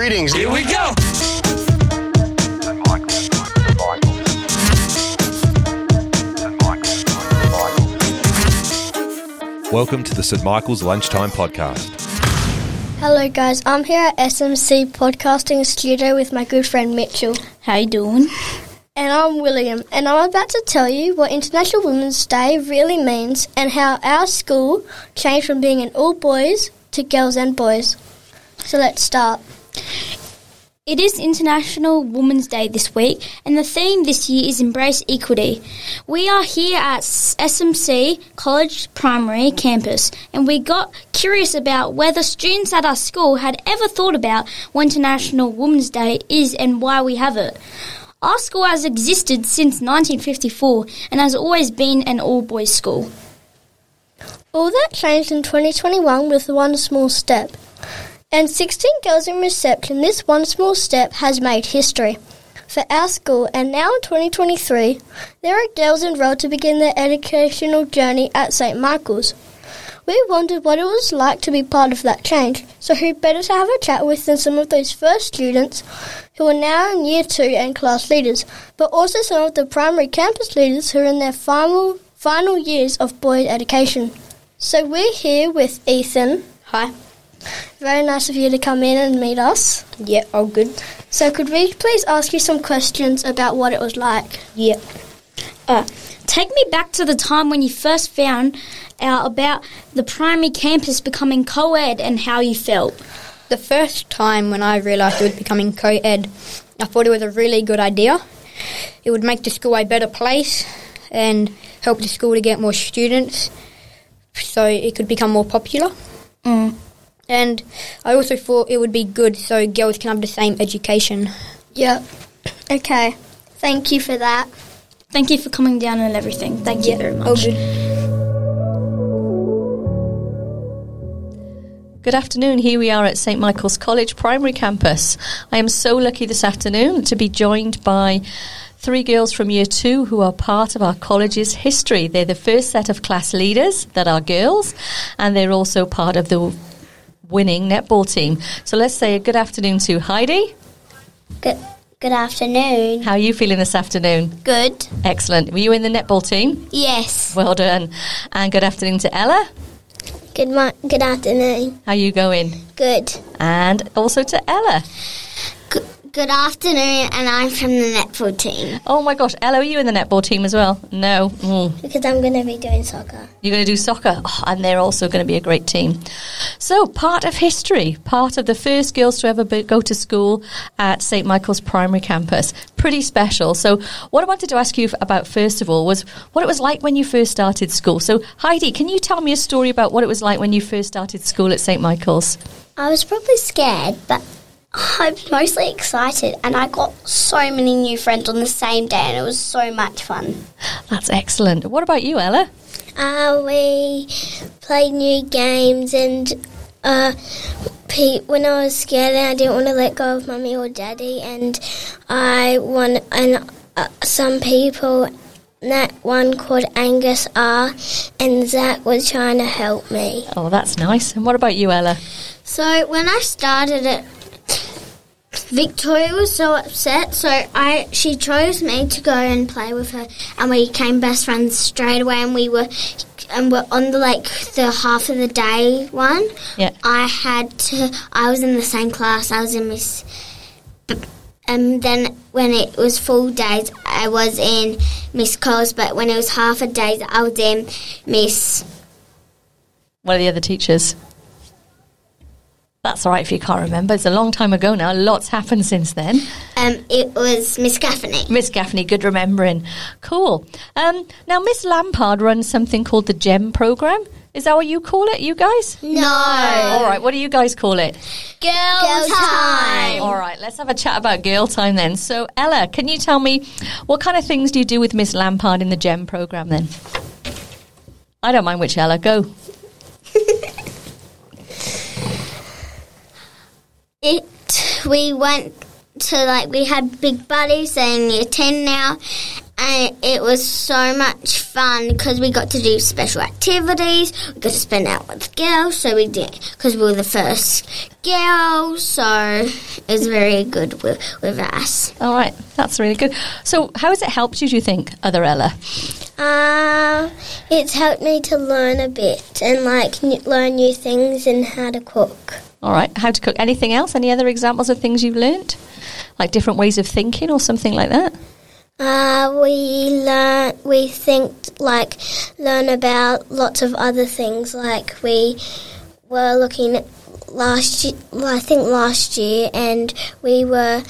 Greetings. Here we go. Welcome to the St. Michael's Lunchtime Podcast. Hello guys, I'm here at SMC Podcasting Studio with my good friend Mitchell. How you doing? And I'm William, and I'm about to tell you what International Women's Day really means and how our school changed from being an all boys to girls and boys. So let's start. It is International Women's Day this week, and the theme this year is Embrace Equity. We are here at SMC College Primary Campus, and we got curious about whether students at our school had ever thought about what International Women's Day is and why we have it. Our school has existed since 1954 and has always been an all boys school. All that changed in 2021 with one small step. And 16 girls in reception, this one small step has made history for our school. And now in 2023, there are girls enrolled to begin their educational journey at St. Michael's. We wondered what it was like to be part of that change, so who better to have a chat with than some of those first students who are now in year two and class leaders, but also some of the primary campus leaders who are in their final, final years of boys education. So we're here with Ethan. Hi. Very nice of you to come in and meet us. Yeah, all good. So could we please ask you some questions about what it was like? Yeah. Uh, take me back to the time when you first found out about the primary campus becoming co ed and how you felt. The first time when I realised it was becoming co ed, I thought it was a really good idea. It would make the school a better place and help the school to get more students so it could become more popular. Mm. And I also thought it would be good so girls can have the same education. Yep. Okay. Thank you for that. Thank you for coming down and everything. Thank you very much. Oh, good. Good afternoon. Here we are at St Michael's College Primary Campus. I am so lucky this afternoon to be joined by three girls from year two who are part of our college's history. They're the first set of class leaders that are girls, and they're also part of the winning netball team. So let's say a good afternoon to Heidi. Good, good afternoon. How are you feeling this afternoon? Good. Excellent. Were you in the netball team? Yes. Well done. And good afternoon to Ella. Good mo- Good afternoon. How are you going? Good. And also to Ella. Good. Good afternoon, and I'm from the netball team Oh my gosh, Ella, are you in the netball team as well? No. Mm. because I'm going to be doing soccer. You're going to do soccer, oh, and they're also going to be a great team. So, part of history, part of the first girls to ever be, go to school at St Michael's Primary Campus. Pretty special. So, what I wanted to ask you about first of all was what it was like when you first started school. So, Heidi, can you tell me a story about what it was like when you first started school at St Michael's? I was probably scared, but I'm mostly excited, and I got so many new friends on the same day, and it was so much fun. That's excellent. What about you, Ella? Uh, we played new games, and uh, Pete, when I was scared, and I didn't want to let go of mummy or daddy, and I won, and uh, some people. That one called Angus R, and Zach was trying to help me. Oh, that's nice. And what about you, Ella? So when I started it, Victoria was so upset. So I she chose me to go and play with her, and we became best friends straight away. And we were and we're on the like the half of the day one. Yeah. I had to. I was in the same class. I was in Miss. And then when it was full days, I was in Miss Coles. But when it was half a days, I was in Miss. What are the other teachers? That's all right if you can't remember. It's a long time ago now. Lots happened since then. Um, it was Miss Gaffney. Miss Gaffney, good remembering. Cool. Um, now, Miss Lampard runs something called the GEM program. Is that what you call it, you guys? No. All right, what do you guys call it? Girl, time. All right, let's have a chat about girl time then. So, Ella, can you tell me what kind of things do you do with Miss Lampard in the GEM program then? I don't mind which Ella. Go. It. We went to like we had big buddies in year ten now, and it was so much fun because we got to do special activities. We got to spend out with girls, so we did because we were the first girls. So it was very good with with us. All right, that's really good. So, how has it helped you? Do you think, other Ella? Uh, it's helped me to learn a bit and like n- learn new things and how to cook. All right, how to cook? Anything else? Any other examples of things you've learnt, like different ways of thinking or something like that? Uh, we learn, we think like learn about lots of other things. Like we were looking at last year, well, I think last year, and we were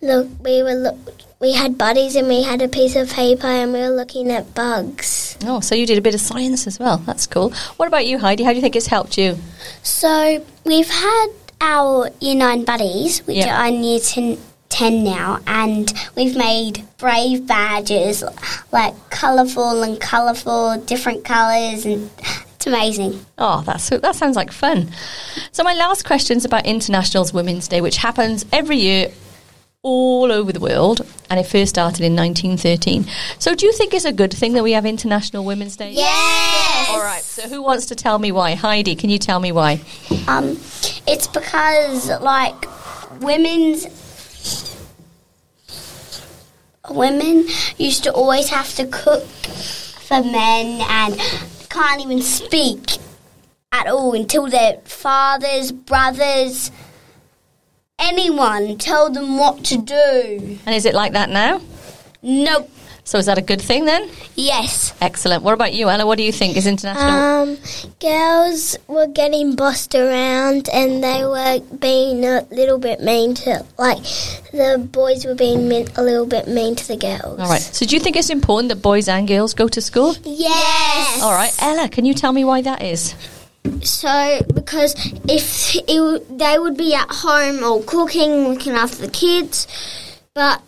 look, we were look, we had buddies and we had a piece of paper and we were looking at bugs. Oh, so you did a bit of science as well. That's cool. What about you, Heidi? How do you think it's helped you? So we've had our year nine buddies, which Yeah. are in year 10, 10 now, and we've made brave badges, like colourful and colourful, different colours, and it's amazing. Oh, that's that sounds like fun. So my last question is about International Women's Day, which happens every year all over the world, and it first started in 1913. So, do you think it's a good thing that we have International Women's Day? Yes. All right. So, who wants to tell me why? Heidi, can you tell me why? Um, it's because, like, women's. Women used to always have to cook for men and can't even speak at all until their fathers, brothers, anyone tell them what to do. And is it like that now? Nope. So, is that a good thing then? Yes. Excellent. What about you, Ella? What do you think is International? Um, girls were getting bossed around and they were being a little bit mean to, like, the boys were being mean, a little bit mean to the girls. All right. So, do you think it's important that boys and girls go to school? Yes. All right. Ella, can you tell me why that is? So, because if it, they would be at home or cooking, looking after the kids, but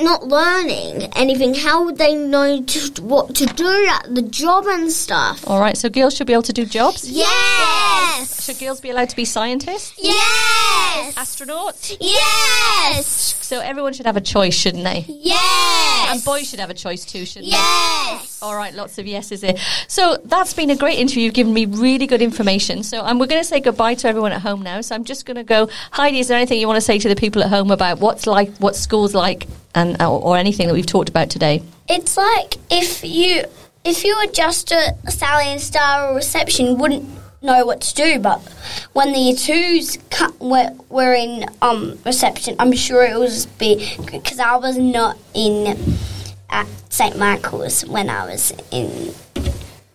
not learning anything, how would they know to, what to do at the job and stuff? All right. So, girls should be able to do jobs. Yes. Should girls be allowed to be scientists, Yes. astronauts? Yes. So everyone should have a choice, shouldn't they? Yes. And boys should have a choice too, shouldn't they? Yes. they? All right, lots of yeses there. So that's been a great interview. You've given me really good information. So um, we're going to say goodbye to everyone at home now. So I'm just going to go. Heidi, is there anything you want to say to the people at home about what's like, what school's like, and or, or anything that we've talked about today? It's like if you if you were just a Sally and Star or reception, wouldn't know what to do. But when the year twos cu- were, were in um, reception, I'm sure it was be because I was not in at St Michael's when I was in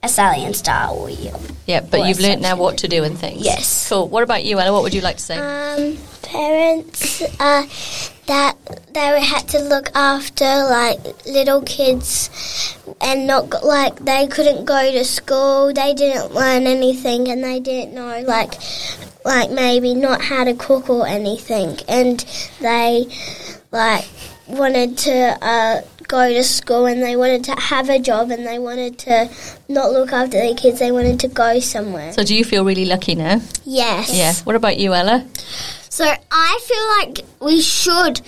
a Sally and Star all year. Yeah, but Or you've learnt now what to do and things. Yes. Cool. What about you, Ella? What would you like to say? Um, parents uh, that they had to look after like little kids and not like they couldn't go to school. They didn't learn anything and they didn't know like like maybe not how to cook or anything. And they like wanted to uh, go to school and they wanted to have a job and they wanted to not look after their kids. They wanted to go somewhere. so do you feel really lucky now? yes. Yeah. What about you, Ella? So I feel like we should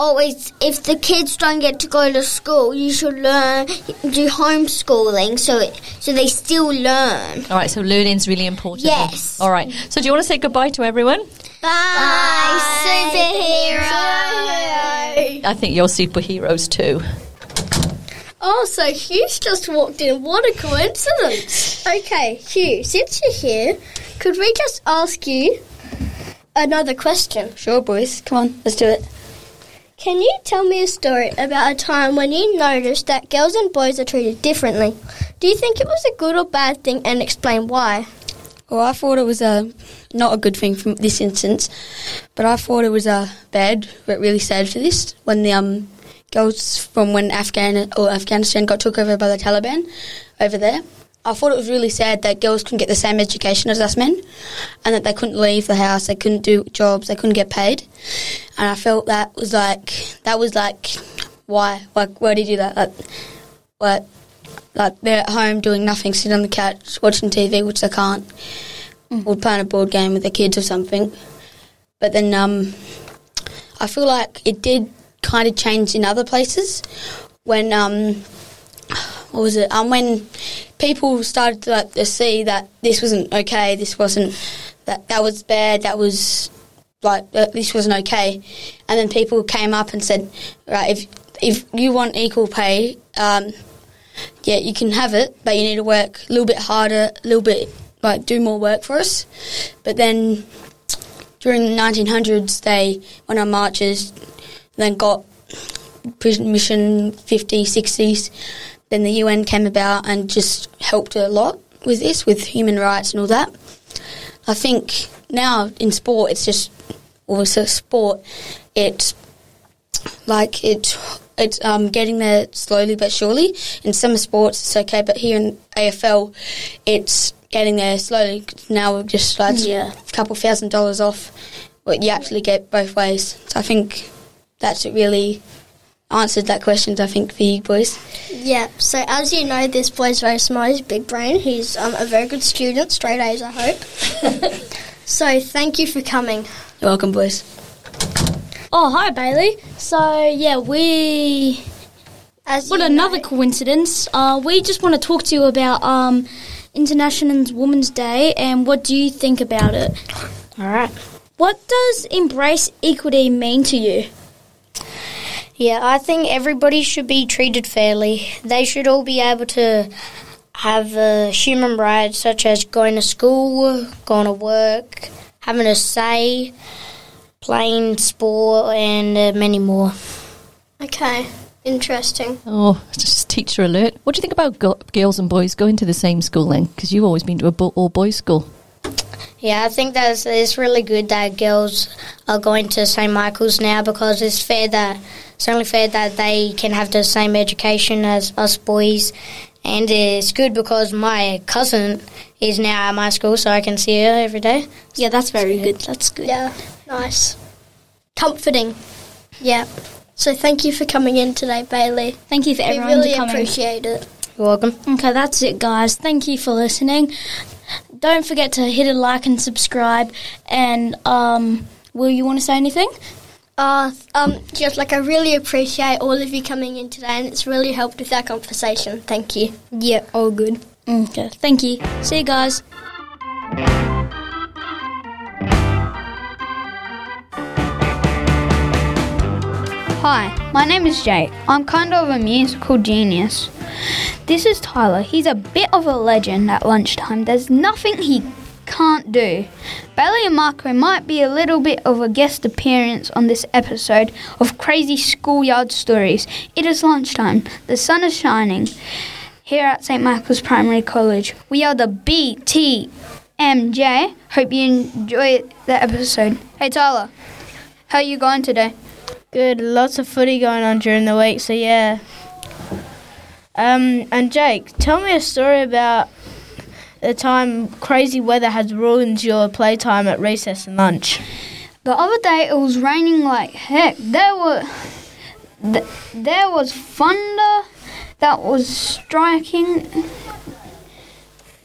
always, if the kids don't get to go to school, you should learn do homeschooling so it, so they still learn. All right. So learning's really important. Yes. All right. So do you want to say goodbye to everyone? Bye, superhero. I think you're superheroes too. Oh, so Hugh's just walked in. What a coincidence. Okay, Hugh, since you're here, could we just ask you another question? Sure, boys. Come on, let's do it. Can you tell me a story about a time when you noticed that girls and boys are treated differently? Do you think it was a good or bad thing and explain why? Well, I thought it was a not a good thing from this instance, but I thought it was a bad, but really sad for this when the um girls from when Afghan or Afghanistan got took over by the Taliban over there. I thought it was really sad that girls couldn't get the same education as us men, and that they couldn't leave the house, they couldn't do jobs, they couldn't get paid, and I felt that was like that was like why like why did you do that? Like like like they're at home doing nothing, sitting on the couch watching TV, which they can't, or playing a board game with their kids or something. But then um, I feel like it did kind of change in other places when um, what was it? Um, when people started to, like, to see that this wasn't okay, this wasn't that that was bad, that was like uh, this wasn't okay, and then people came up and said, right, if if you want equal pay, um, yeah, you can have it, but you need to work a little bit harder, a little bit like do more work for us. But then during the 1900s, they went on marches, then got prison mission 50s, 60s. Then the UN came about and just helped a lot with this, with human rights and all that. I think now in sport, it's just, or it's a sport, it's like it it's um, getting there slowly but surely. In some sports, it's okay, but here in AFL, it's getting there slowly. Now we're just like Yeah. a couple thousand dollars off what you actually get both ways. So I think that's really answered that question. I think for you boys. Yeah, so as you know, this boy's very smart. He's big brain. He's um, a very good student, straight A's, I hope. so thank you for coming. You're welcome, boys. Oh, hi, Bailey. So, yeah, we. As What another know- coincidence. Uh, we just want to talk to you about um, International Women's Day and what do you think about it? All right. What does embrace equity mean to you? Yeah, I think everybody should be treated fairly. They should all be able to have uh, human rights such as going to school, going to work, having a say, playing sport, and uh, many more. Okay, interesting. Oh, it's just teacher alert. What do you think about go- girls and boys going to the same school then? Because you've always been to a bo- all boys school. Yeah, I think that it's really good that girls are going to St Michael's now because it's fair that it's only fair that they can have the same education as us boys, and it's good because my cousin is now at my school, so I can see her every day. Yeah, that's very good. That's good. Yeah, nice. Comforting. Yeah. So thank you for coming in today, Bailey. Thank you for We everyone really coming. appreciate it. You're welcome. Okay, that's it, guys. Thank you for listening. Don't forget to hit a like and subscribe. And um, will you want to say anything? Uh, um, just like I really appreciate all of you coming in today, and it's really helped with our conversation. Thank you. Yeah, all good. Okay, thank you. See you guys. Hi, my name is Jake. I'm kind of a musical genius. This is Tyler. He's a bit of a legend at lunchtime. There's nothing he can't do. Bailey and Marko might be a little bit of a guest appearance on this episode of Crazy Schoolyard Stories. It is lunchtime. The sun is shining. Here at St. Michael's Primary College, we are the BTMJ. Hope you enjoy the episode. Hey Tyler, how you going today? Good. Lots of footy going on during the week, so yeah. Um, and Jake, tell me a story about the time crazy weather has ruined your playtime at recess and lunch. The other day it was raining like heck. There were th- there was thunder that was striking.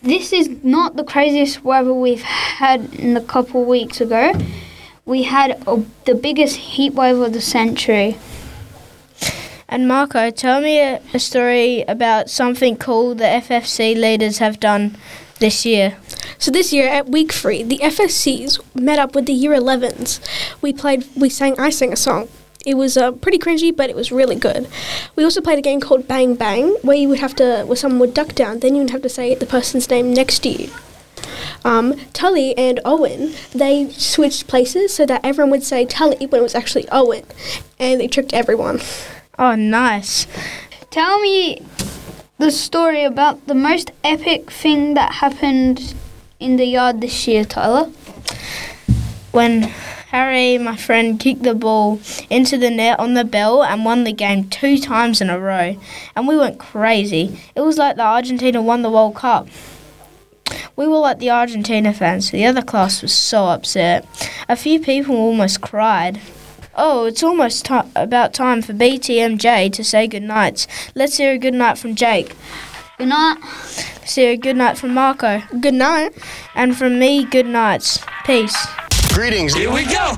This is not the craziest weather we've had in a couple weeks ago. We had a, the biggest heat wave of the century. And Marko, tell me a, a story about something cool the FFC leaders have done this year. So this year at week three, the FSCs met up with the year 11s. We played, we sang, I sang a song. It was uh, pretty cringy, but it was really good. We also played a game called Bang Bang, where you would have to, where someone would duck down, then you would have to say the person's name next to you. Um, Tully and Owen, they switched places so that everyone would say Tully when it was actually Owen, and they tricked everyone. Oh, nice. Tell me the story about the most epic thing that happened in the yard this year, Tyler. When Harry, my friend, kicked the ball into the net on the bell and won the game two times in a row. And we went crazy. It was like the Argentina won the World Cup. We were like the Argentina fans. The other class was so upset. A few people almost cried. Oh, it's almost ti about time for BTMJ to say goodnights. Let's hear a good night from Jake. Good night. Let's hear a good night from Marko. Good night. And from me, good nights. Peace. Greetings. Here we go.